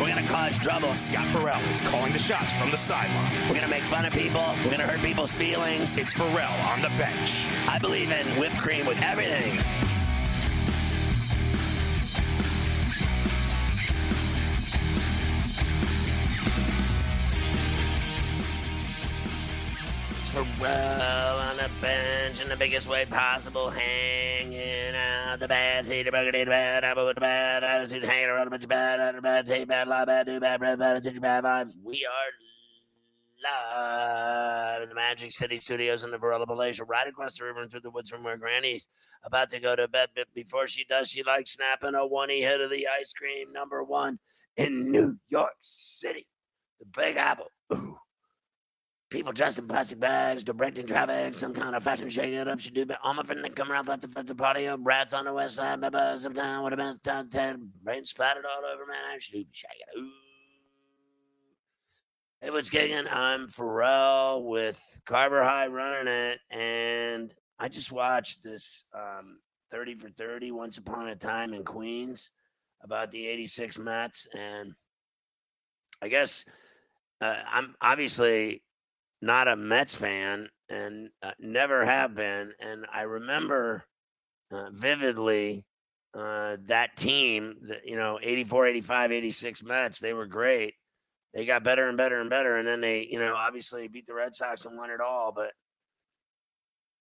We're gonna cause trouble. Scott Ferrall is calling the shots from the sideline. We're gonna make fun of people. We're gonna hurt people's feelings. It's Ferrall on the bench. I believe in whipped cream with everything. It's Ferrall on the bench in the biggest way possible, hanging out the bad seat, bad, bad, I the bad, I see hanging around a bunch of bad, bad, bad, take bad, lie bad, do bad, bad, bad, bad, bad vibes. We are live in the Magic City Studios in the Varela Malaysia, right across the river and through the woods from where Granny's about to go to bed. But before she does, she likes snapping a one hit of the ice cream, number one in New York City, the Big Apple. Ooh. People dressed in plastic bags, directing traffic, some kind of fashion shake it up. She do, but all my friends that come around the, the party up. Rats on the west side, baba, sometime with a best time, ten, rain splattered all over, man. I should be shaking. Ooh. Hey, what's kicking? I'm Ferrall with Carver High running it, and I just watched this um, 30 for 30 Once Upon a Time in Queens about the 86 Mets, and I guess uh, I'm obviously not a Mets fan and uh, never have been, and I remember uh, vividly uh, that team, the, you know, 84, 85, 86 Mets, they were great they got better and better and better. And then they, you know, obviously beat the Red Sox and won it all. But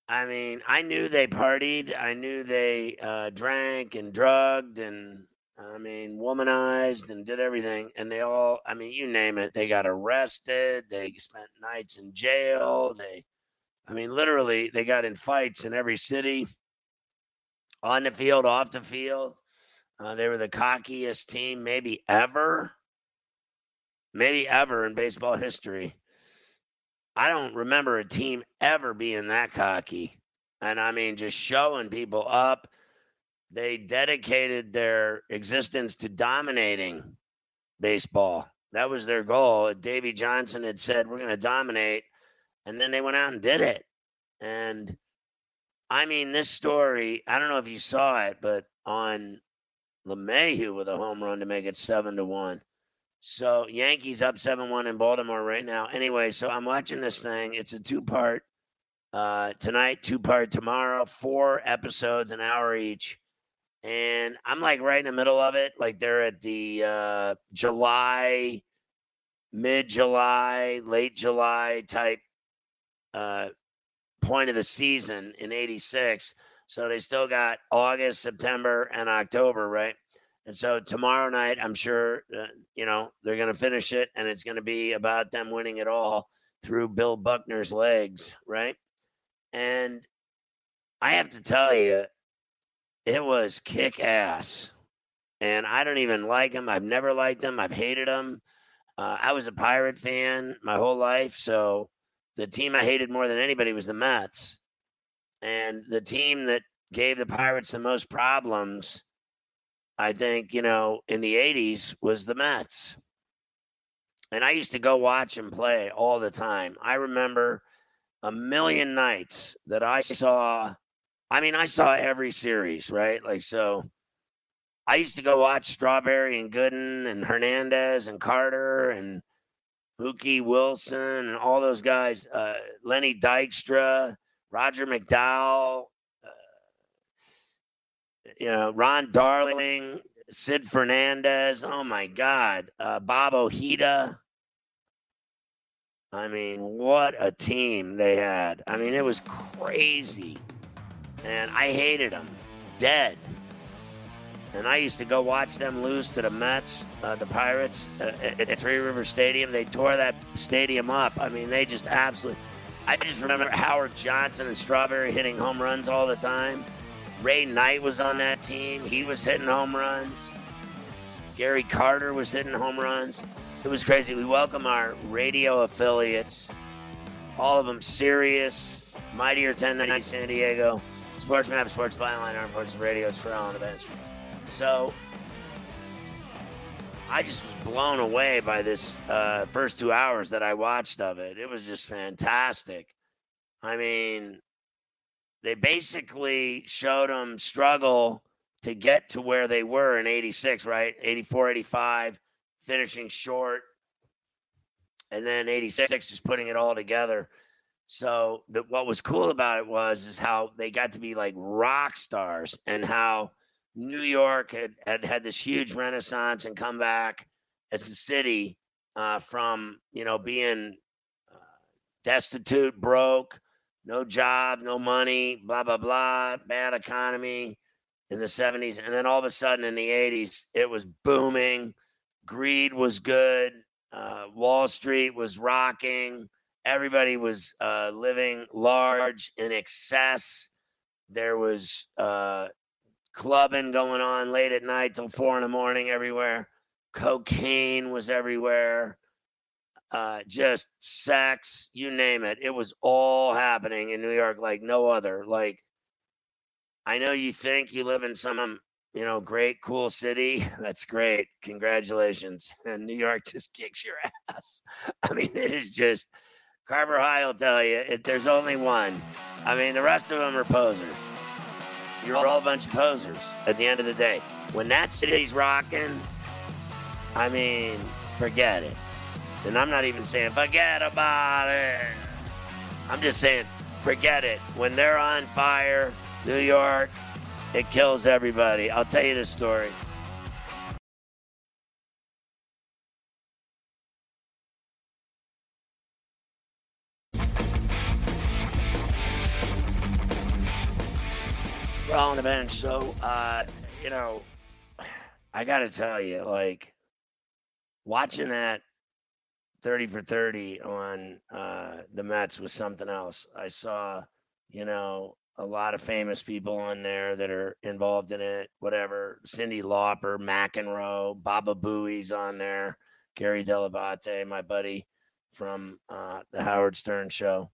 I mean, I knew they partied. I knew they uh, drank and drugged and, I mean, womanized and did everything. And they all, I mean, you name it. They got arrested. They spent nights in jail. They, I mean, literally, they got in fights in every city, on the field, off the field. Uh, they were the cockiest team maybe ever maybe ever in baseball history. I don't remember a team ever being that cocky. And I mean, just showing people up. They dedicated their existence to dominating baseball. That was their goal. Davey Johnson had said, We're going to dominate. And then they went out and did it. And I mean, this story, I don't know if you saw it, but on LeMahieu with a home run to make it seven to one. So Yankees up seven one in Baltimore right now. Anyway, so I'm watching this thing. It's a two part uh, tonight, two part tomorrow, four episodes, an hour each. And I'm like right in the middle of it. Like they're at the uh, July, mid July, late July type uh, point of the season in '86. So they still got August, September, and October, right? And so tomorrow night, I'm sure, uh, you know, they're going to finish it and it's going to be about them winning it all through Bill Buckner's legs, right? And I have to tell you, it was kick ass. And I don't even like him. I've never liked him. I've hated him. Uh, I was a Pirate fan my whole life. So the team I hated more than anybody was the Mets. And the team that gave the Pirates the most problems I think, you know, in the 80s was the Mets. And I used to go watch him play all the time. I remember a million nights that I saw. I mean, I saw every series, right? Like, so I used to go watch Strawberry and Gooden and Hernandez and Carter and Mookie Wilson and all those guys, uh, Lenny Dykstra, Roger McDowell, you know, Ron Darling, Sid Fernandez. Oh my God, uh, Bob Ojeda. I mean, what a team they had. I mean, it was crazy. And I hated them dead. And I used to go watch them lose to the Mets, uh, the Pirates, uh, at Three River Stadium. They tore that stadium up. I mean, they just absolutely. I just remember Howard Johnson and Strawberry hitting home runs all the time. Ray Knight was on that team. He was hitting home runs. Gary Carter was hitting home runs. It was crazy. We welcome our radio affiliates, all of them serious, Mightier 1090 San Diego, Sports Map, Sports Byline, Armed Forces Radio, on the bench. So I just was blown away by this uh, first two hours that I watched of it. It was just fantastic. I mean, they basically showed them struggle to get to where they were in 86, right? 84, 85, finishing short, and then '86 just putting it all together. So the, what was cool about it was is how they got to be like rock stars, and how New York had had, had this huge renaissance and comeback as a city uh, from you know being uh, destitute, broke, no job, no money, blah blah blah, bad economy in the 70s and then all of a sudden in the 80s it was booming. Greed was good. Uh, wall street was rocking everybody was uh, living large in excess there was uh, clubbing going on late at night till four in the morning everywhere cocaine was everywhere uh, just sex you name it it was all happening in new york like no other like I know you think you live in some, you know, great, cool city. That's great. Congratulations. And New York just kicks your ass. I mean, it is just, Carver High will tell you, there's only one. I mean, the rest of them are posers. You're all a bunch of posers at the end of the day. When that city's rocking, I mean, forget it. And I'm not even saying forget about it. I'm just saying forget it. When they're on fire, New York, it kills everybody. I'll tell you the story. We're all on the bench. So, uh, you know, I got to tell you, like, watching that 30 for 30 on uh, the Mets was something else. I saw, you know, a lot of famous people on there that are involved in it. Whatever, Cyndi Lauper, McEnroe, Baba Booey's on there, Gary Dell'Abate, my buddy from uh, the Howard Stern show,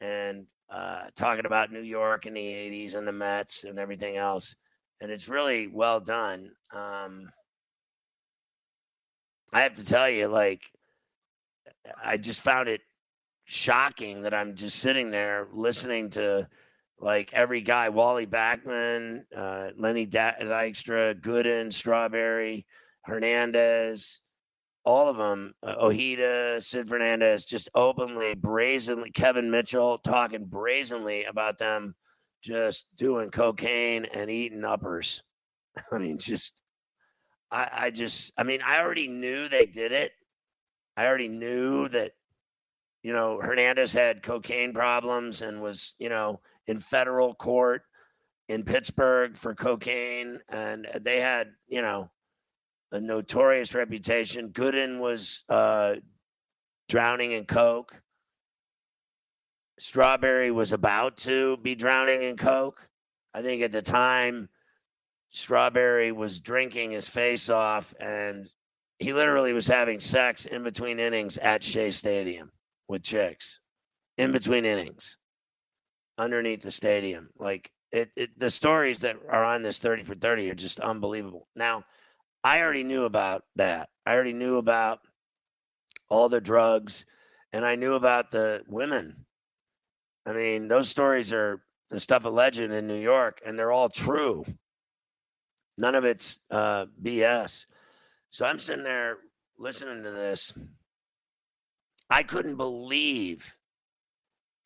and uh, talking about New York in the '80s and the Mets and everything else. And it's really well done. Um, I have to tell you, like, I just found it shocking that I'm just sitting there listening to like every guy, Wally Backman, uh, Lenny Dykstra, Gooden, Strawberry, Hernandez, all of them, uh, Ojeda, Sid Fernandez, just openly, brazenly, Kevin Mitchell talking brazenly about them just doing cocaine and eating uppers. I mean, just, I, I just, I mean, I already knew they did it. I already knew that, you know, Hernandez had cocaine problems and was, you know, in federal court in Pittsburgh for cocaine, and they had, you know, a notorious reputation. Gooden was uh, drowning in coke. Strawberry was about to be drowning in coke. I think at the time, Strawberry was drinking his face off, and he literally was having sex in between innings at Shea Stadium with chicks. In between innings underneath the stadium. Like it, it, the stories that are on this 30 for 30 are just unbelievable. Now, I already knew about that. I already knew about all the drugs and I knew about the women. I mean, those stories are the stuff of legend in New York and they're all true. None of it's uh, BS. So I'm sitting there listening to this. I couldn't believe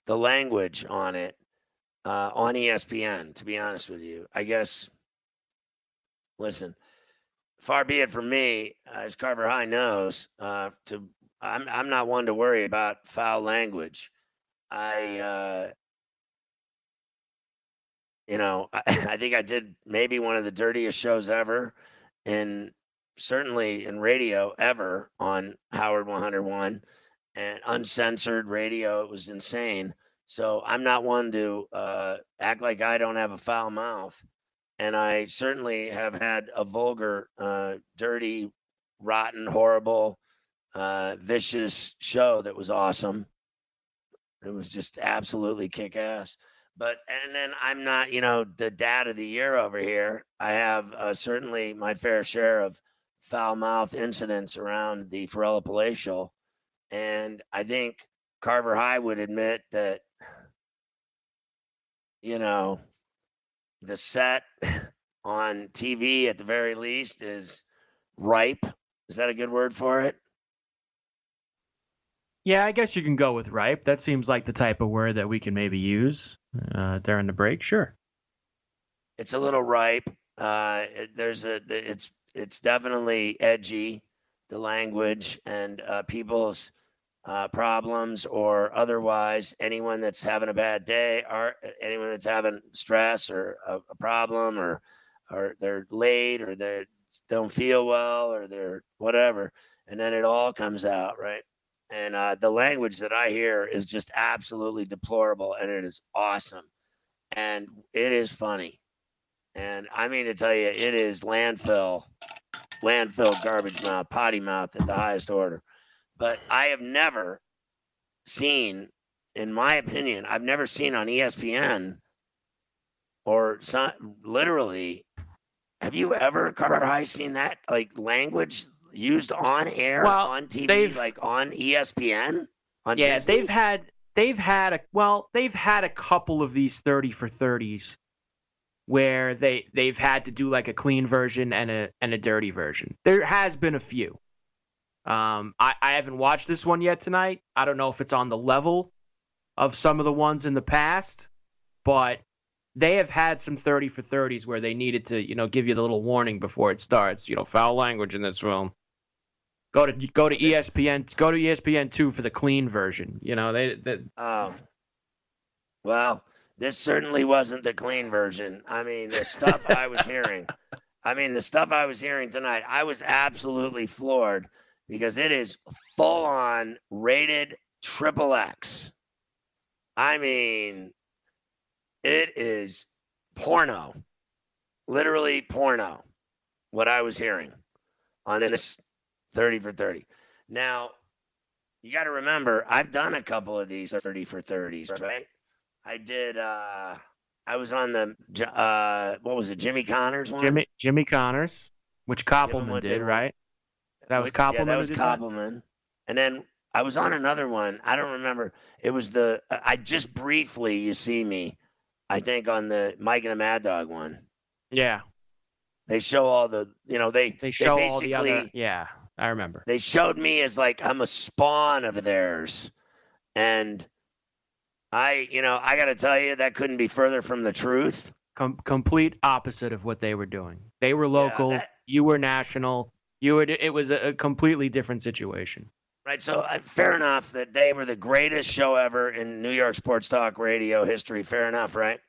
the language on it uh, on ESPN, to be honest with you. I guess, listen, far be it from me, as Carver High knows, uh, to I'm I'm not one to worry about foul language. I, uh, you know, I, I think I did maybe one of the dirtiest shows ever, and certainly in radio ever on Howard 101 and uncensored radio. It was insane. So I'm not one to uh, act like I don't have a foul mouth. And I certainly have had a vulgar, uh, dirty, rotten, horrible, uh, vicious show that was awesome. It was just absolutely kick ass. But, and then I'm not, you know, the dad of the year over here. I have uh, certainly my fair share of foul mouth incidents around the Farella Palatial. And I think Carver High would admit that you know, the set on TV at the very least is ripe. Is that a good word for it? Yeah, I guess you can go with ripe. That seems like the type of word that we can maybe use uh, during the break. Sure. It's a little ripe. Uh, there's a it's it's definitely edgy, the language and uh, people's uh, problems or otherwise. Anyone that's having a bad day, or anyone that's having stress or a, a problem, or or they're late, or they don't feel well, or they're whatever, and then it all comes out right and uh, the language that I hear is just absolutely deplorable, and it is awesome, and it is funny, and I mean to tell you, it is landfill, landfill, garbage mouth, potty mouth at the highest order. But I have never seen, in my opinion, I've never seen on ESPN or some, literally. Have you ever, Carver High, seen that like language used on air Well, on TV, like on ESPN? On Yeah, Disney? they've had they've had a well, they've had a couple of these thirty for thirties where they they've had to do like a clean version and a and a dirty version. There has been a few. Um, I, I haven't watched this one yet tonight. I don't know if it's on the level of some of the ones in the past, but they have had some 30 for 30s where they needed to, you know, give you the little warning before it starts. You know, foul language in this film. Go to go to ESPN. Go to ESPN two for the clean version. You know, they, they Oh, well, this certainly wasn't the clean version. I mean, the stuff I was hearing, I mean, the stuff I was hearing tonight, I was absolutely floored because it is full on rated triple X. I mean, it is porno, literally porno, what I was hearing on this 30 for 30. Now, you got to remember, I've done a couple of these 30 for 30s, right? I did, uh, I was on the, uh, what was it, Jimmy Connors one? Jimmy Jimmy Connors, which Koppelman did, did right? That was Which- Yeah, that was that? Koppelman. And then I was on another one. I don't remember. It was the, uh, I just briefly, you see me, I think on the Mike and the Mad Dog one. Yeah, They show all the, you know, they, they show all the other. Yeah, I remember. they showed me as like I'm a spawn of theirs. And I, you know, I got to tell you, that couldn't be further from the truth. Com- complete opposite of what they were doing. They were local. that- you were national. You would It was a, completely different situation. Right. So uh, fair enough that they were the greatest show ever in New York sports talk radio history. Fair enough, right?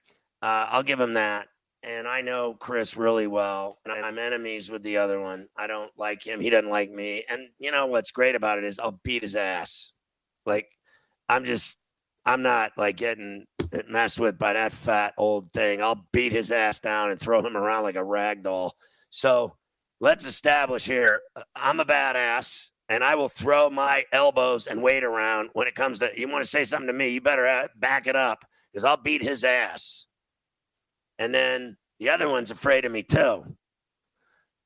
Uh, I'll give them that. And I know Chris really well, and I'm enemies with the other one. I don't like him. He doesn't like me. And you know what's great about it is I'll beat his ass. Like I'm just, I'm not like getting messed with by that fat old thing. I'll beat his ass down and throw him around like a rag doll. So let's establish here I'm a badass and I will throw my elbows and weight around when it comes to you want to say something to me, you better uh, back it up because I'll beat his ass. And then the other one's afraid of me too.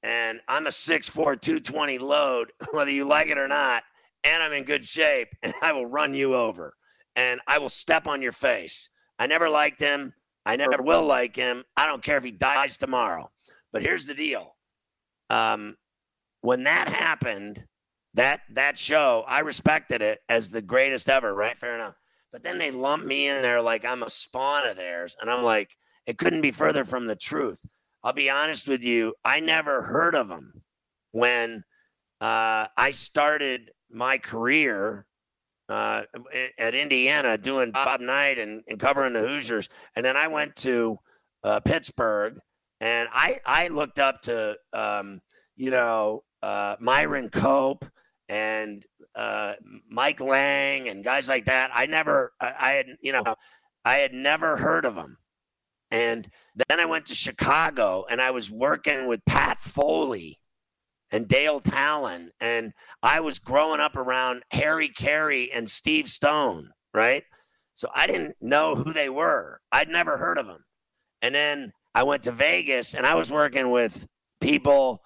And I'm a 6'4, 220 load, whether you like it or not, and I'm in good shape, and I will run you over and I will step on your face. I never liked him. I never will like him. I don't care if he dies tomorrow. But here's the deal. Um, when that happened, that that show, I respected it as the greatest ever, right? Fair enough. But then they lump me in there like I'm a spawn of theirs. And I'm like, it couldn't be further from the truth. I'll be honest with you, I never heard of them when uh, I started my career uh, at Indiana doing Bob Knight and, and covering the Hoosiers. And then I went to uh, Pittsburgh and I, I looked up to, um, you know, uh, Myron Cope and uh, Mike Lange and guys like that. I never, I, I had, you know, I had never heard of them. And then I went to Chicago and I was working with Pat Foley and Dale Tallon. And I was growing up around Harry Caray and Steve Stone, right? So I didn't know who they were. I'd never heard of them. And then I went to Vegas and I was working with people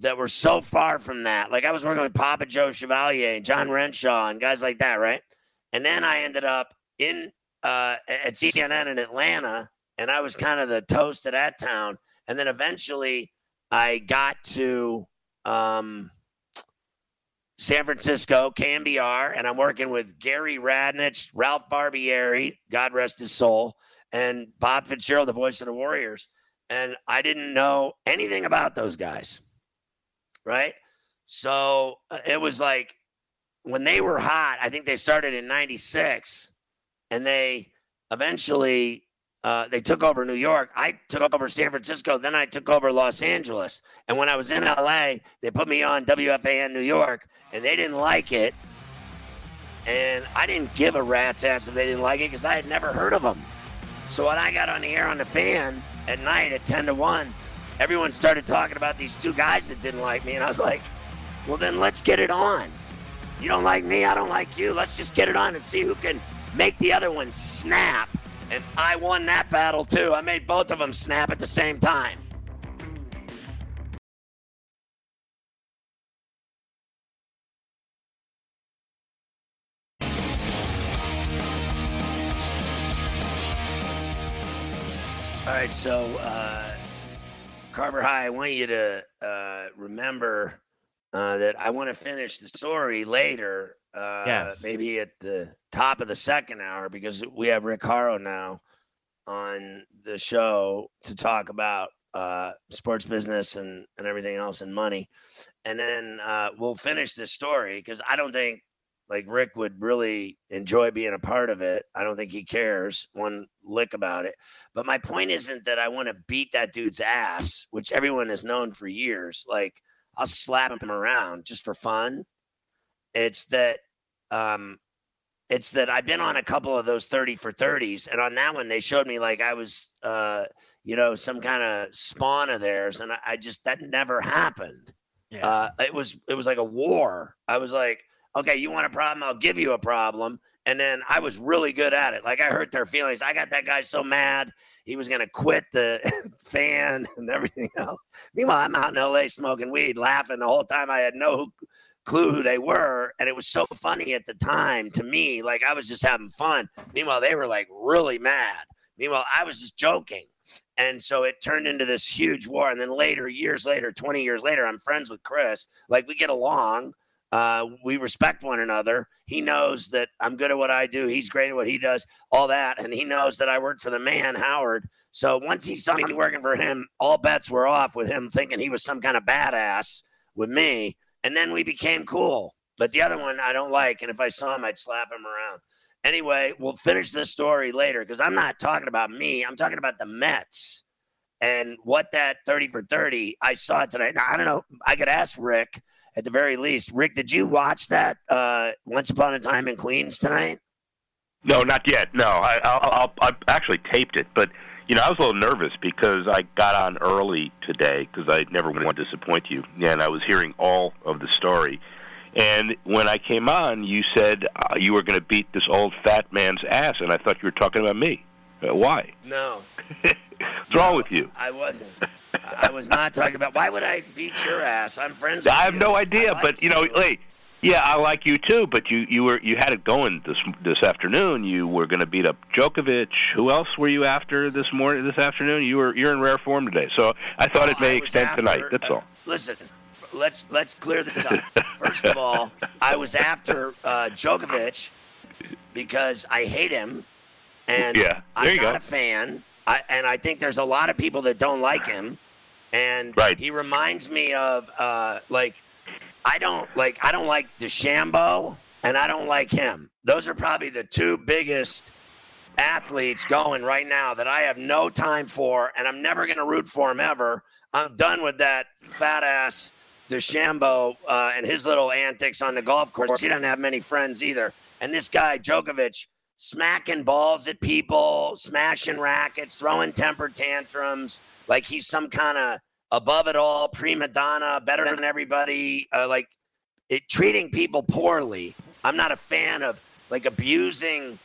that were so far from that. Like I was working with Papa Joe Chevalier and John Renshaw and guys like that, right? And then I ended up in uh, at CNN in Atlanta, and I was kind of the toast of that town. And then eventually, I got to um, San Francisco, KNBR, and I'm working with Gary Radnich, Ralph Barbieri, God rest his soul, and Bob Fitzgerald, the voice of the Warriors. And I didn't know anything about those guys, right? So uh, it was like when they were hot, I think they started in 96 and they eventually uh, they took over New York. I took over San Francisco. Then I took over Los Angeles. And when I was in LA, they put me on WFAN New York, and they didn't like it. And I didn't give a rat's ass if they didn't like it because I had never heard of them. So when I got on the air on the fan at night at 10 to 1, everyone started talking about these two guys that didn't like me. And I was like, well, then let's get it on. You don't like me, I don't like you. Let's just get it on and see who can make the other one snap and I won that battle too. I made both of them snap at the same time. Right, so uh, Carver High, I want you to uh, remember uh, that I want to finish the story later uh, Yes. maybe at the top of the second hour because we have Rick Horrow now on the show to talk about uh, sports business and, and everything else and money. And then uh, we'll finish this story because I don't think like Rick would really enjoy being a part of it. I don't think he cares one lick about it. But my point isn't that I want to beat that dude's ass, which everyone has known for years. Like I'll slap him around just for fun. It's that um it's that I've been on a couple of those 30 for 30s and on that one they showed me like I was uh you know some kind of spawn of theirs and I, I just that never happened. Yeah. Uh it was it was like a war. I was like, okay, you want a problem, I'll give you a problem. And then I was really good at it. Like I hurt their feelings. I got that guy so mad he was gonna quit the fan and everything else. Meanwhile, I'm out in LA smoking weed, laughing the whole time. I had no clue who they were. And it was so funny at the time to me. Like I was just having fun. Meanwhile, they were like really mad. Meanwhile, I was just joking. And so it turned into this huge war. And then later, years later, 20 years later, I'm friends with Chris. Like we get along. Uh, we respect one another. He knows that I'm good at what I do. He's great at what he does, all that. And he knows that I work for the man, Howard. So once he saw me working for him, all bets were off with him thinking he was some kind of badass with me. And then we became cool. But the other one I don't like. And if I saw him, I'd slap him around. Anyway, we'll finish this story later because I'm not talking about me. I'm talking about the Mets and what that 30 for 30 I saw tonight. Now, I don't know. I could ask Rick at the very least. Rick, did you watch that uh, Once Upon a Time in Queens tonight? No, not yet. No, I, I'll, I'll, I actually taped it, but you know, I was a little nervous because I got on early today because I never want to disappoint you, and I was hearing all of the story. And when I came on, you said uh, you were going to beat this old fat man's ass, and I thought you were talking about me. Uh, why? No, What's wrong with you? I wasn't. I was not talking about. Why would I beat your ass? I'm friends. With I have you. no idea, like but you know, hey, yeah, I like you too. But you you were you had it going this this afternoon. You were going to beat up Djokovic. Who else were you after this morning? This afternoon, you were you're in rare form today. So I thought it Oh, may extend after- tonight. That's all. Listen, f- let's let's clear this up. First of all, I was after uh, Djokovic because I hate him, and Yeah, I'm not go. a fan. I, and I think there's a lot of people that don't like him, and Right. he reminds me of uh, like I don't like I don't like DeChambeau, and I don't like him. Those are probably the two biggest athletes going right now that I have no time for, and I'm never going to root for him ever. I'm done with that fat ass DeChambeau uh, and his little antics on the golf course. He doesn't have many friends either. And this guy Djokovic smacking balls at people, smashing rackets, throwing temper tantrums, like he's some kind of above it all prima donna, better than everybody. Uh, like it treating people poorly. I'm not a fan of like abusing,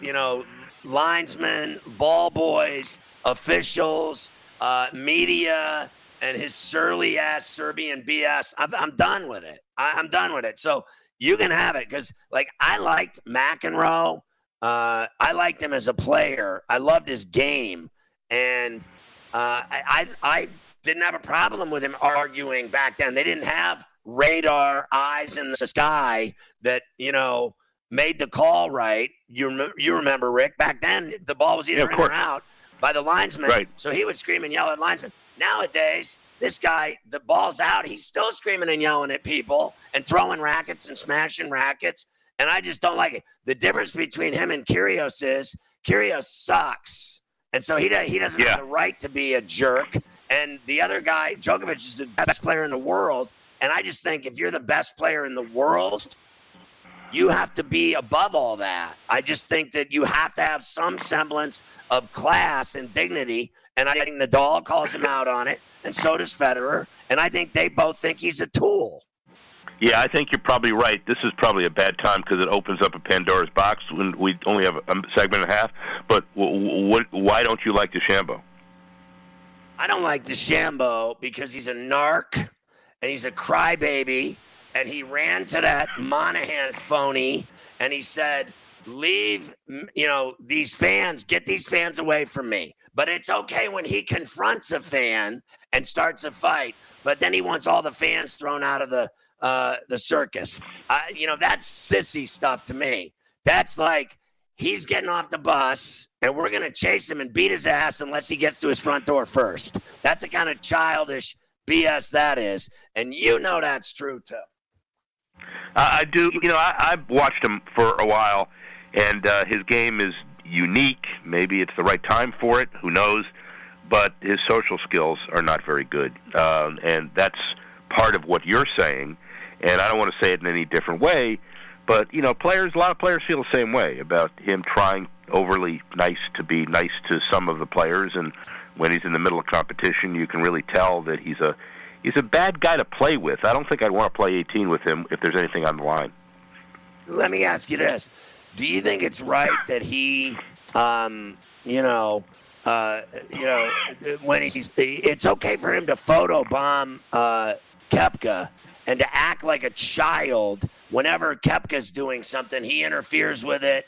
you know, linesmen, ball boys, officials, uh, media, and his surly ass Serbian BS. I'm, I'm done with it. I, I'm done with it. So you can have it because, like, I liked McEnroe. Uh, I liked him as a player. I loved his game, and uh, I, I I didn't have a problem with him arguing back then. They didn't have radar eyes in the sky that you know made the call right. You you remember Rick back then? The ball was either Yeah, in course. or out by the linesman. Right. So he would scream and yell at linesmen. Nowadays, this guy, the ball's out. He's still screaming and yelling at people and throwing rackets and smashing rackets. And I just don't like it. The difference between him and Kyrgios is Kyrgios sucks. And so he, he doesn't Yeah. have the right to be a jerk. And the other guy, Djokovic, is the best player in the world. And I just think if you're the best player in the world, you have to be above all that. I just think that you have to have some semblance of class and dignity. And I think Nadal calls him out on it, and so does Federer. And I think they both think he's a tool. Yeah, I think you're probably right. This is probably a bad time because it opens up a Pandora's box when we only have a segment and a half. But w- w- why don't you like DeChambeau? I don't like DeChambeau because he's a narc and he's a crybaby. And he ran to that Monahan phony and he said, Leave, you know, these fans, get these fans away from me. But it's okay when he confronts a fan and starts a fight. But then he wants all the fans thrown out of the uh, the circus. You know, that's sissy stuff to me. That's like he's getting off the bus and we're going to chase him and beat his ass unless he gets to his front door first. That's the kind of childish BS that is. And you know that's true too. I, I do. You know, I, I've watched him for a while, and uh, his game is unique. Maybe it's the right time for it. Who knows? But his social skills are not very good, um, and that's part of what you're saying. And I don't want to say it in any different way, but you know, players. A lot of players feel the same way about him trying overly nice to be nice to some of the players, and when he's in the middle of competition, you can really tell that he's a he's a bad guy to play with. I don't think I'd want to play 18 with him if there's anything on the line. Let me ask you this. Do you think it's right that he, um, you know, uh, you know, when he's, it's okay for him to photobomb uh, Koepka and to act like a child whenever Koepka's doing something, he interferes with it,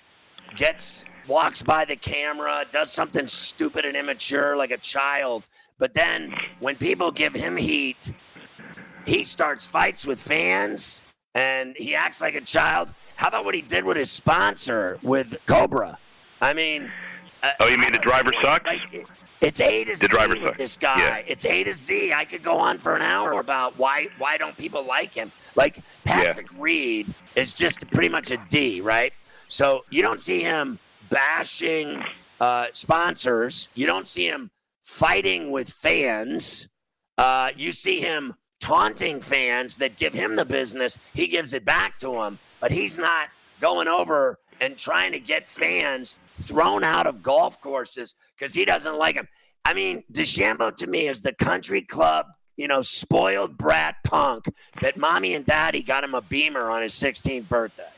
gets walks by the camera, does something stupid and immature like a child. But then when people give him heat, he starts fights with fans and he acts like a child. How about what he did with his sponsor with Cobra? I mean, uh, Oh, you mean the driver sucks? like, it's A to Z The driver with sucks. this guy. Yeah. It's A to Z. I could go on for an hour about why why don't people like him? Like Patrick Reed is just pretty much a D, right? So you don't see him bashing uh, sponsors. You don't see him fighting with fans. Uh, you see him taunting fans that give him the business. He gives it back to them, but he's not going over and trying to get fans thrown out of golf courses because he doesn't like them. I mean, DeChambeau to me is the country club, you know, spoiled brat punk that mommy and daddy got him a beamer on his 16th birthday.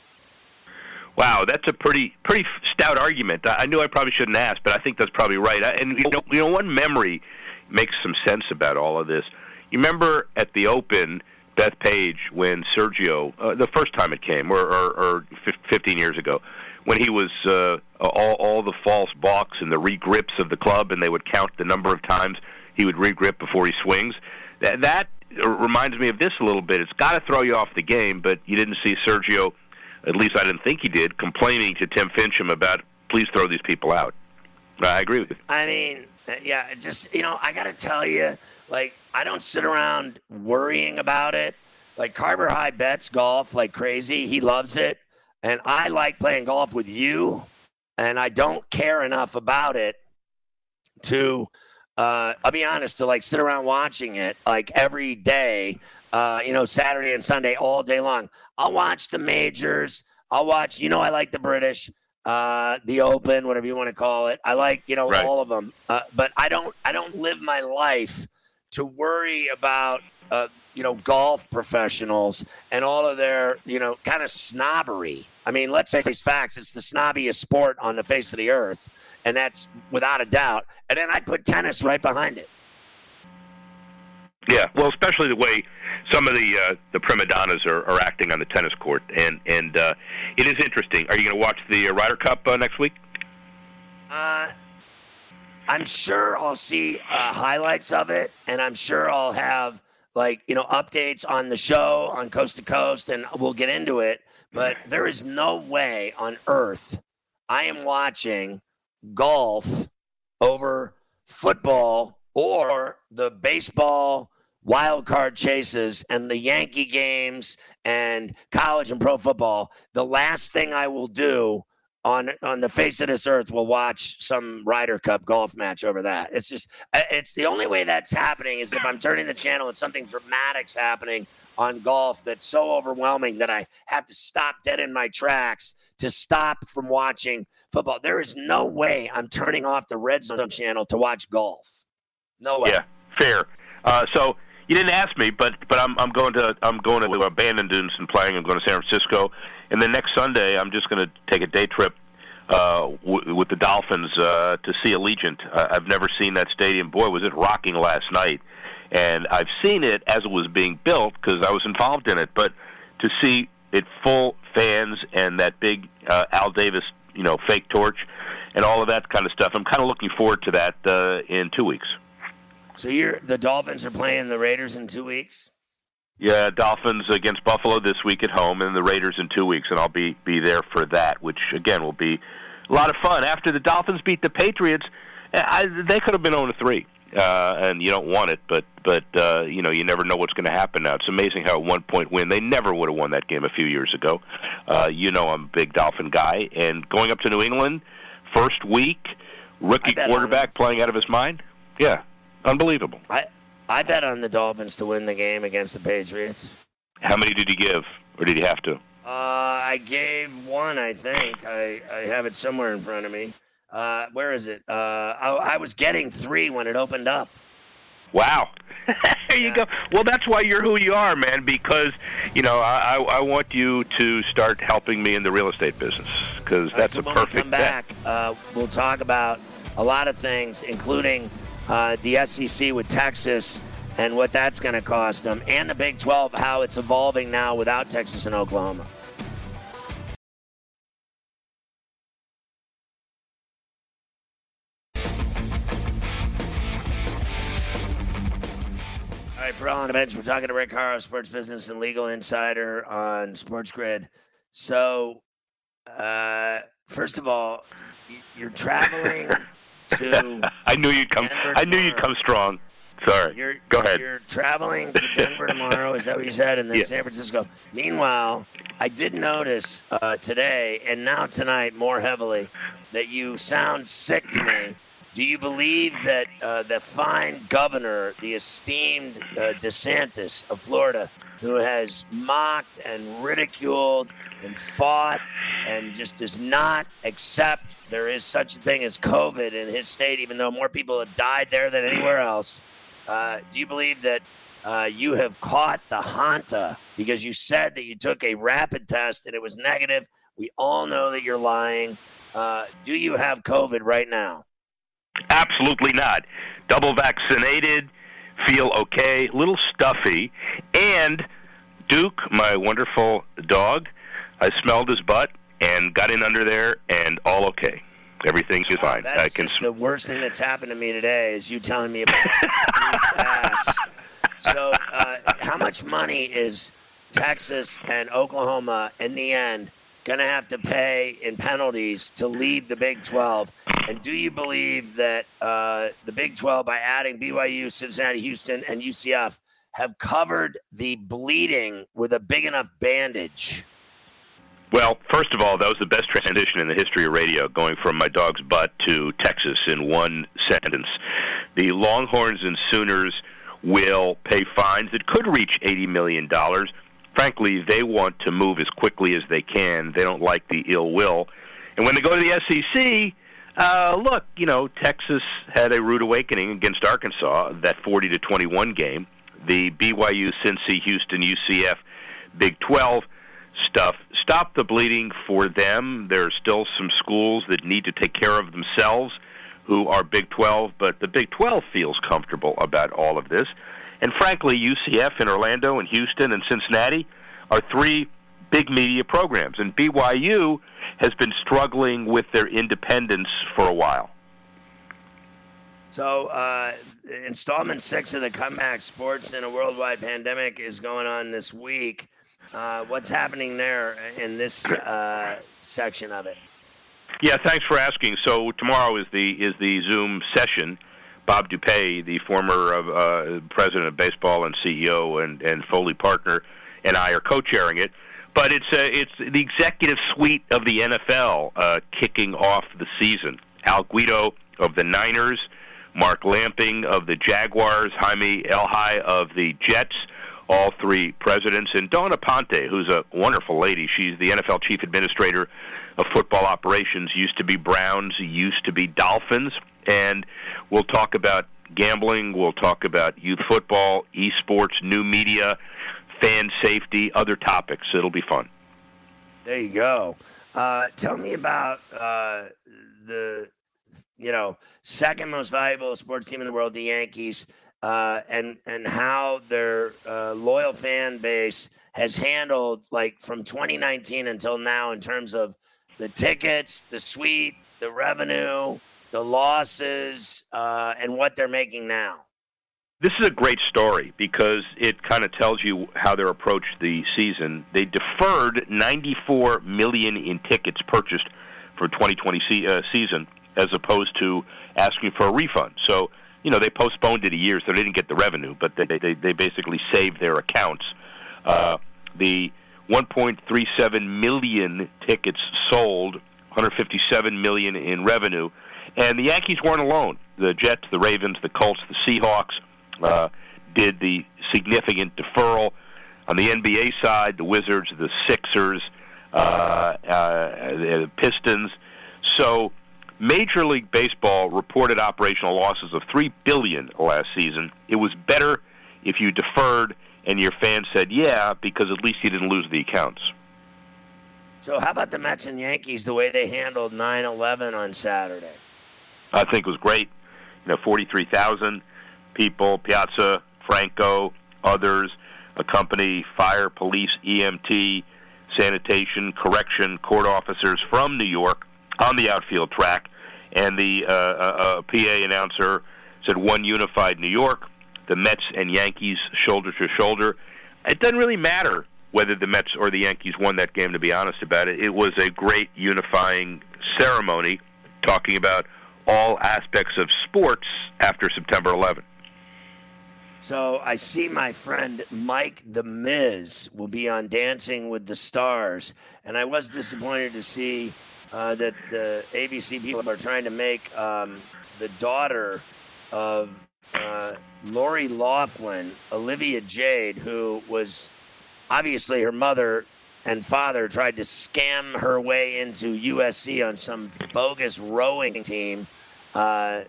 Wow, that's a pretty pretty stout argument. I knew I probably shouldn't ask, but I think that's probably right. And you know, you know, one memory makes some sense about all of this. You remember at the Open, Bethpage, when Sergio, uh, the first time it came, or, or, or fif- 15 years ago, when he was uh, all all the false balks and the regrips of the club, and they would count the number of times he would regrip before he swings. That that reminds me of this a little bit. It's got to throw you off the game, but you didn't see Sergio at least I didn't think he did, complaining to Tim Finchem about please throw these people out. I agree with you. I mean, yeah, just you know, I gotta tell you, like, I don't sit around worrying about it. Like Carver High bets golf like crazy. He loves it, and I like playing golf with you, and I don't care enough about it to. Uh, I'll be honest, to like sit around watching it like every day, uh, you know, Saturday and Sunday all day long. I'll watch the majors. I'll watch, you know, I like the British uh, the Open, whatever you want to call it. I like you know Right. all of them, uh, but I don't I don't live my life to worry about uh, you know golf professionals and all of their you know kind of snobbery. I mean, let's face facts. It's the snobbiest sport on the face of the earth, and that's without a doubt. And then I'd put tennis right behind it. Yeah, well, especially the way some of the uh, the prima donnas are, are acting on the tennis court, and and uh, it is interesting. Are you going to watch the uh, Ryder Cup uh, next week? Uh, I'm sure I'll see uh, highlights of it, and I'm sure I'll have like you know updates on the show on Coast to Coast, and we'll get into it. But there is no way on earth I am watching golf over football or the baseball wild card chases and the Yankee games and college and pro football. The last thing I will do on on the face of this earth will watch some Ryder Cup golf match over that. It's just uh, it's the only way that's happening is if I'm turning the channel and something dramatic's happening on golf that's so overwhelming that I have to stop dead in my tracks to stop from watching football. There is no way I'm turning off the Red Zone channel to watch golf. No way. Yeah, fair. Uh, so you didn't ask me, but but I'm I'm going to I'm going to uh, Bandon Dunes and playing. I'm going to San Francisco, and then next Sunday I'm just going to take a day trip uh, w- with the Dolphins uh, to see Allegiant. Uh, I've never seen that stadium. Boy, was it rocking last night! And I've seen it as it was being built because I was involved in it. But to see it full fans and that big uh, Al Davis, you know, fake torch, and all of that kind of stuff, I'm kind of looking forward to that uh, in two weeks. So you're the Dolphins are playing the Raiders in two weeks. Yeah, Dolphins against Buffalo this week at home, and the Raiders in two weeks, and I'll be be there for that, which again will be a lot of fun. After the Dolphins beat the Patriots, I, they could have been on a 3, uh, and you don't want it, but but uh, you know you never know what's going to happen now. It's amazing how a one point win they never would have won that game a few years ago. Uh, you know I'm a big Dolphin guy, and going up to New England first week, rookie quarterback playing out of his mind. Yeah, unbelievable. I I bet on the Dolphins to win the game against the Patriots. How many did he give, or did he have to? Uh, I gave one, I think. I, I have it somewhere in front of me. Uh, where is it? Uh, I, I was getting three when it opened up. Wow. there you go. Well, that's why you're who you are, man. Because you know, I, I want you to start helping me in the real estate business because that's right, so a perfect. When we come back, uh, we'll talk about a lot of things, including uh, the SEC with Texas and what that's going to cost them, and the Big 12, how it's evolving now without Texas and Oklahoma. All right, for all on the bench, we're talking to Rick Horrow, sports business and legal insider on Sports Grid. So, uh, first of all, you're traveling to. I knew you'd come. Denver I knew you'd come strong. Sorry. You're, Go ahead. You're traveling to Denver tomorrow. Is that what you said? And then Yeah. San Francisco. Meanwhile, I did notice uh, today and now tonight more heavily that you sound sick to me. Do you believe that uh, the fine governor, the esteemed uh, DeSantis of Florida, who has mocked and ridiculed and fought and just does not accept there is such a thing as COVID in his state, even though more people have died there than anywhere else. Uh, do you believe that uh, you have caught the Hanta because you said that you took a rapid test and it was negative? We all know that you're lying. Uh, do you have COVID right now? Absolutely not. Double vaccinated, feel okay, little stuffy, and Duke, my wonderful dog, I smelled his butt and got in under there, and all okay. Everything's Oh, fine. that's I can. just the worst thing that's happened to me today is you telling me about ass. So, uh, how much money is Texas and Oklahoma in the end going to have to pay in penalties to leave the Big 12? And do you believe that uh, the Big 12, by adding BYU, Cincinnati, Houston, and UCF, have covered the bleeding with a big enough bandage? Well, first of all, that was the best transition in the history of radio, going from my dog's butt to Texas in one sentence. The Longhorns and Sooners will pay fines that could reach $80 million. Frankly, they want to move as quickly as they can. They don't like the ill will. And when they go to the SEC, uh, look, you know, Texas had a rude awakening against Arkansas, that 40 to 21 game. The BYU, Cincy, Houston, UCF, Big 12 stuff. Stop the bleeding for them. There are still some schools that need to take care of themselves who are Big 12, but the Big 12 feels comfortable about all of this. And frankly, UCF in Orlando and Houston and Cincinnati are three big media programs, and BYU has been struggling with their independence for a while. So, uh, installment six of the Comeback Sports in a Worldwide Pandemic is going on this week. Uh, what's happening there in this uh, section of it? Yeah, thanks for asking. So tomorrow is the is the Zoom session. Bob DuPuy, the former uh, president of baseball and CEO and and Foley partner, and I are co-chairing it. But it's uh, it's the executive suite of the NFL uh, kicking off the season. Al Guido of the Niners, Mark Lamping of the Jaguars, Hymie Elhai of the Jets, all three presidents, and Dawn Aponte, who's a wonderful lady. She's the NFL chief administrator of football operations. Used to be Browns, used to be Dolphins, and we'll talk about gambling. We'll talk about youth football, esports, new media, fan safety, other topics. It'll be fun. There you go. Uh, tell me about uh, the you know second most valuable sports team in the world, the Yankees, uh, and and how their uh, loyal fan base has handled like from 2019 until now in terms of the tickets, the suite, the revenue, the losses, uh, and what they're making now. This is a great story because it kind of tells you how they're approached the season. They deferred 94 million in tickets purchased for 2020 se- uh, season, as opposed to asking for a refund. So, you know, they postponed it a year, so they didn't get the revenue, but they they, they basically saved their accounts. Uh, the 1.37 million tickets sold, 157 million in revenue, and the Yankees weren't alone. The Jets, the Ravens, the Colts, the Seahawks uh, did the significant deferral. On the NBA side, the Wizards, the Sixers, uh, uh, the Pistons. So, Major League Baseball reported operational losses of three billion last season. It was better if you deferred and your fans said, "Yeah," because at least you didn't lose the accounts. So, how about the Mets and Yankees? The way they handled 9/11 on Saturday. I think it was great. You know, 43,000 people, Piazza, Franco, others, accompany fire, police, EMT, sanitation, correction, court officers from New York on the outfield track, and the uh, uh, uh PA announcer said, "One unified New York." the Mets and Yankees shoulder to shoulder. It doesn't really matter whether the Mets or the Yankees won that game, to be honest about it. It was a great unifying ceremony talking about all aspects of sports after September 11th. So I see my friend Mike the Miz will be on Dancing with the Stars, and I was disappointed to see uh, that the ABC people are trying to make um, the daughter of uh, Lori Loughlin, Olivia Jade, who was obviously her mother and father tried to scam her way into USC on some bogus rowing team, uh,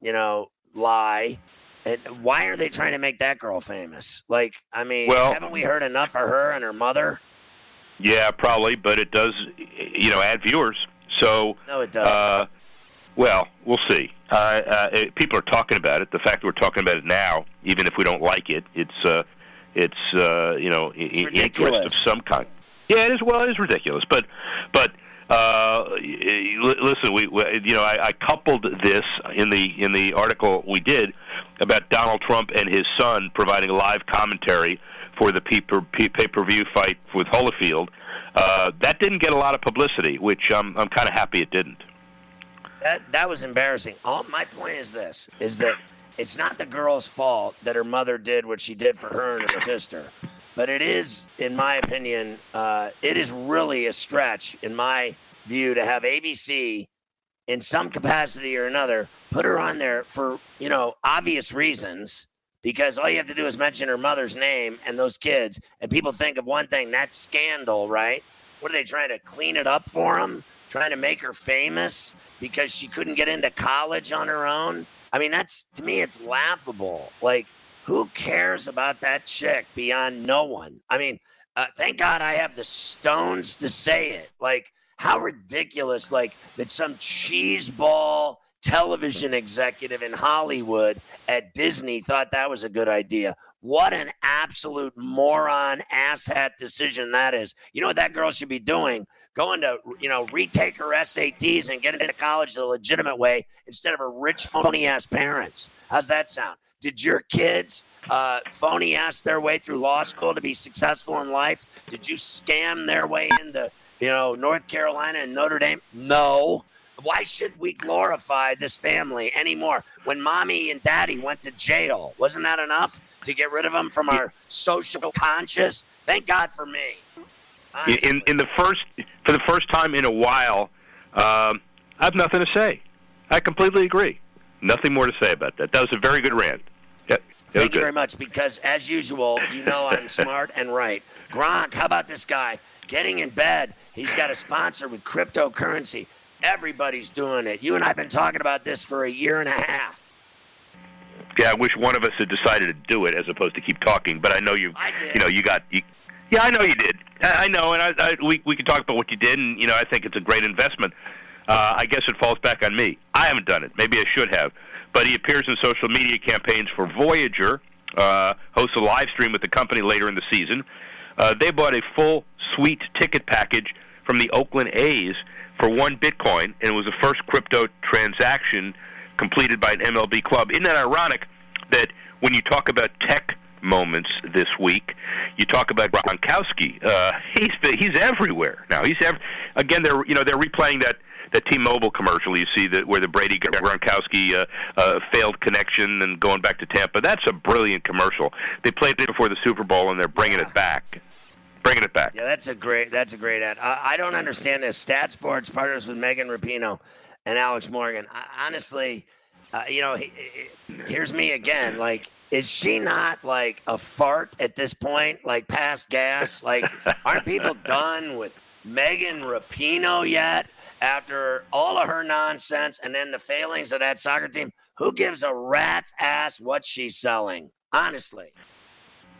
you know, lie. And why are they trying to make that girl famous? Like, I mean, well, haven't we heard enough of her and her mother? Yeah, probably, but it does, you know, add viewers. So no, it does. Uh, well, we'll see. Uh, uh, people are talking about it. The fact that we're talking about it now, even if we don't like it, it's uh, it's uh, you know it's I- interest of some kind. Yeah, it is. Well, it is ridiculous, but but uh, listen, we, we you know I, I coupled this in the in the article we did about Donald Trump and his son providing live commentary for the pay per view fight with Holyfield. Uh, that didn't get a lot of publicity, which um, I'm kind of happy it didn't that that was embarrassing. All my point is this: is that it's not the girl's fault that her mother did what she did for her and her sister, but it is, in my opinion, uh, it is really a stretch, in my view, to have ABC, in some capacity or another, put her on there for you know obvious reasons. Because all you have to do is mention her mother's name and those kids, and people think of one thing that's scandal, right? What are they trying to clean it up for them? Trying to make her famous? because she couldn't get into college on her own. I mean, that's to me, it's laughable. Like, who cares about that chick beyond no one? I mean, uh, thank God I have the stones to say it. Like, how ridiculous, like, that some cheese ball television executive in Hollywood at Disney thought that was a good idea. What an absolute moron asshat decision that is. You know what that girl should be doing? Going to, you know, retake her SATs and get into college the legitimate way instead of her rich, phony ass parents. How's that sound? Did your kids uh, phony ass their way through law school to be successful in life? Did you scam their way into, you know, North Carolina and Notre Dame? No. Why should we glorify this family anymore? When mommy and daddy went to jail, wasn't that enough to get rid of them from our social conscious? Thank God for me. In in the first for the first time in a while, um, I have nothing to say. I completely agree. Nothing more to say about that. That was a very good rant. Yeah, Thank you very much. Because as usual, you know I'm smart and right. Gronk, how about this guy getting in bed? He's got a sponsor with cryptocurrency. Everybody's doing it. You and I have been talking about this for a year and a half. Yeah, I wish one of us had decided to do it as opposed to keep talking. But I know you. I did. You know, you got. You, yeah, I know you did. I I know, and I, I, we we can talk about what you did, and you know, I think it's a great investment. Uh, I guess it falls back on me. I haven't done it. Maybe I should have. But he appears in social media campaigns for Voyager, uh, hosts a live stream with the company later in the season. Uh, they bought a full suite ticket package from the Oakland A's for one Bitcoin, and it was the first crypto transaction completed by an MLB club. Isn't that ironic that when you talk about tech moments this week, you talk about Gronkowski? Uh, he's he's everywhere now. He's ev- again. They're you know they're replaying that that T-Mobile commercial you see that where the Brady Gronkowski uh, uh, failed connection and going back to Tampa. That's a brilliant commercial. They played it before the Super Bowl and they're bringing it back bringing it back. Yeah, that's a great that's a great ad. I, I don't understand this. Stat Sports partners with Megan Rapinoe and Alex Morgan. I, honestly, uh, you know, he, he, here's me again. Like, is she not like a fart at this point? Like past gas? Like, aren't people done with Megan Rapinoe yet? After all of her nonsense and then the failings of that soccer team, who gives a rat's ass what she's selling? Honestly.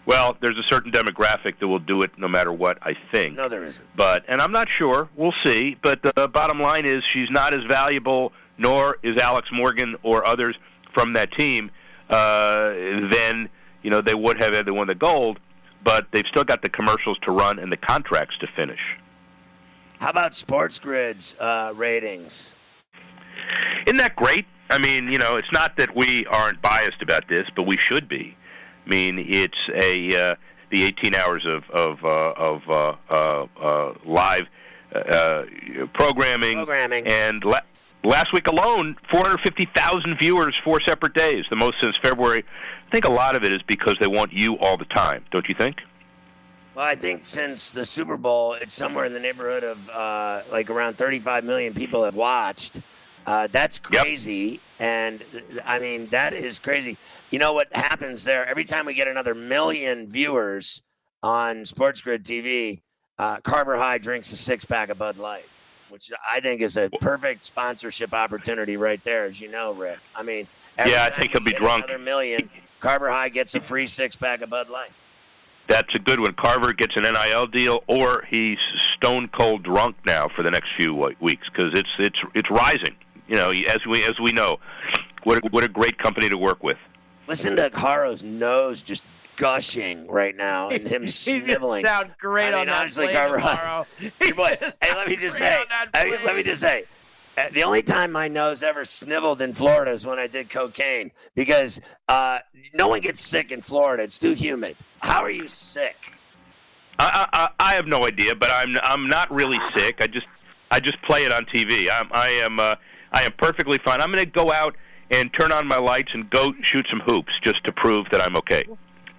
Well, there's a certain demographic that will do it no matter what, I think. No, there isn't. But and I'm not sure. We'll see. But the bottom line is she's not as valuable, nor is Alex Morgan or others from that team. Uh, than you know they would have had they won the gold. But they've still got the commercials to run and the contracts to finish. How about Sports Grid's uh, ratings? Isn't that great? I mean, you know, it's not that we aren't biased about this, but we should be. I mean, it's a uh, the 18 hours of of uh, of uh, uh, uh, live uh, programming, programming, and la- last week alone, 450,000 viewers, four separate days, the most since February. I think a lot of it is because they want you all the time, don't you think? Well, I think since the Super Bowl, it's somewhere in the neighborhood of uh, like around 35 million people have watched. Uh, that's crazy. Yep. And I mean, that is crazy. You know what happens there? Every time we get another million viewers on Sports Grid TV, uh, Carver High drinks a six pack of Bud Light, which I think is a perfect sponsorship opportunity right there, as you know, Rick. I mean, yeah, I think he'll be drunk. Another million. Carver High gets a free six pack of Bud Light. That's a good one. Carver gets an NIL deal, or he's stone cold drunk now for the next few weeks because it's it's it's rising. You know, as we as we know, what a, what a great company to work with. Listen to Horrow's nose just gushing right now and him he's, sniveling. He's sound great I on mean, that honestly, plane Carver, tomorrow. Hey, boy, hey, let me just say, hey, let me just say, uh, the only time my nose ever sniveled in Florida is when I did cocaine because uh, no one gets sick in Florida. It's too humid. How are you sick? I, I, I have no idea, but I'm I'm not really sick. I just I just play it on TV. I'm I am uh, I am perfectly fine. I'm going to go out and turn on my lights and go shoot some hoops just to prove that I'm okay.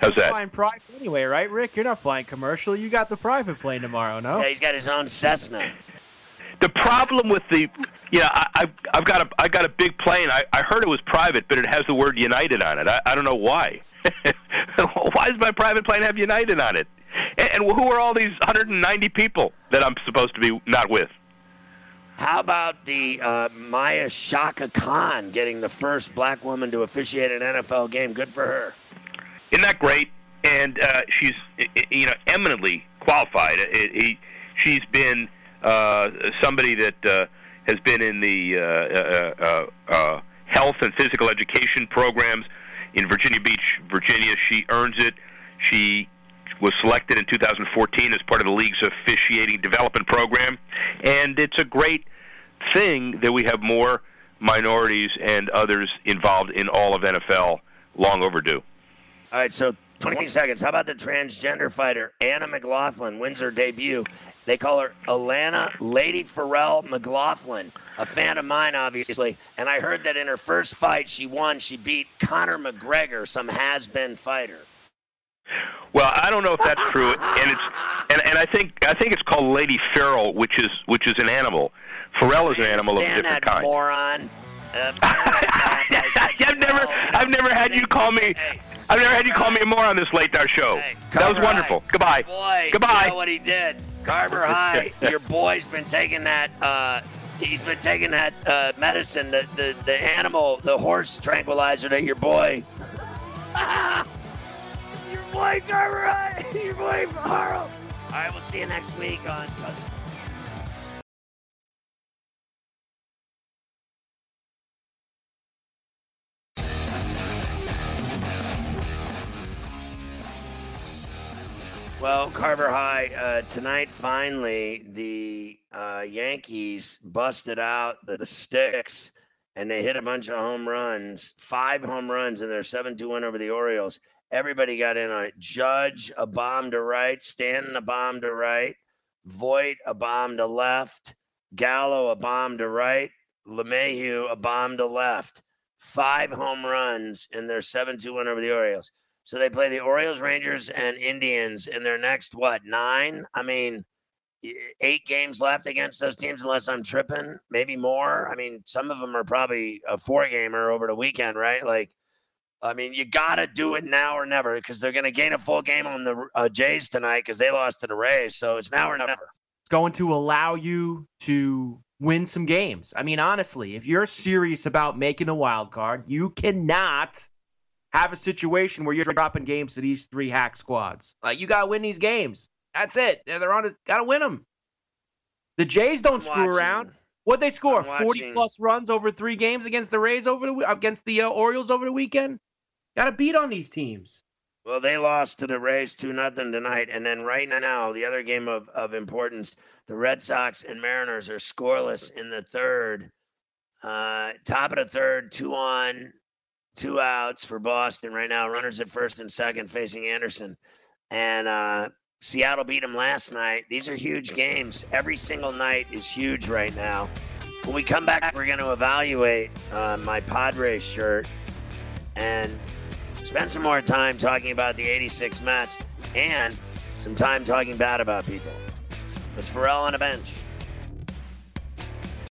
How's You're that? flying private anyway, right, Rick? You're not flying commercial. You got the private plane tomorrow, no? Yeah, he's got his own Cessna. The problem with the yeah, I, I've I've got a I got a big plane. I, I heard it was private, but it has the word United on it. I, I don't know why. why does my private plane have United on it? And, and who are all these 190 people that I'm supposed to be not with? How about the uh, Maia Chaka Khan getting the first black woman to officiate an NFL game? Good for her. Isn't that great? And uh, she's you know eminently qualified. It, it, she's been uh, somebody that uh, has been in the uh, uh, uh, uh, health and physical education programs in Virginia Beach, Virginia. She earns it. She was selected in 2014 as part of the league's officiating development program, and it's a great thing that we have more minorities and others involved in all of NFL. Long overdue. All right, so 20 seconds. How about the transgender fighter Anna McLaughlin wins her debut? They call her Alana Lady Ferrall McLaughlin, a fan of mine, obviously. And I heard that in her first fight she won. She beat Conor McGregor, some has-been fighter. Well, I don't know if that's true, and it's and, and I think I think it's called Lady Feral, which is which is an animal. Ferrall is an animal of a different that, kind. Moron. Uh, I've never, I've never had you call me. I've never had you call me a moron on this late night show. Hey, that was wonderful. High. Goodbye. Boy, Goodbye. You know what he did? Carver High, your boy's been taking that. Uh, he's been taking that uh, medicine, the, the the animal, the horse tranquilizer that your boy. boy Carver High, your boy Harl. All right, we'll see you next week on. Well, Carver High, uh, tonight finally the uh, Yankees busted out the, the sticks and they hit a bunch of home runs, five home runs in their 7 2 win over the Orioles. Everybody got in on it. Judge, a bomb to right. Stanton, a bomb to right. Voit, a bomb to left. Gallo, a bomb to right. LeMahieu, a bomb to left. Five home runs in their 7 2 win over the Orioles. So they play the Orioles, Rangers, and Indians in their next what nine? I mean, eight games left against those teams, unless I'm tripping. Maybe more. I mean, some of them are probably a four gamer over the weekend, right? Like, I mean, you got to do it now or never because they're going to gain a full game on the uh, Jays tonight because they lost to the Rays. So it's now or never. It's going to allow you to win some games. I mean, honestly, if you're serious about making a wild card, you cannot have a situation where you're dropping games to these three hack squads. Like you got to win these games. That's it. They're on it. Got to win them. The Jays don't I'm screw watching. around. What they score? Forty plus runs over three games against the Rays over the against the uh, Orioles over the weekend. Got to beat on these teams. Well, they lost to the Rays 2 nothing tonight. And then right now, the other game of, of importance, the Red Sox and Mariners are scoreless in the third. Uh, top of the third, two on, two outs for Boston right now. Runners at first and second facing Anderson. And uh, Seattle beat them last night. These are huge games. Every single night is huge right now. When we come back, we're going to evaluate uh, my Padres shirt and spend some more time talking about the 86 Mets and some time talking bad about people. It's Ferrall on a bench.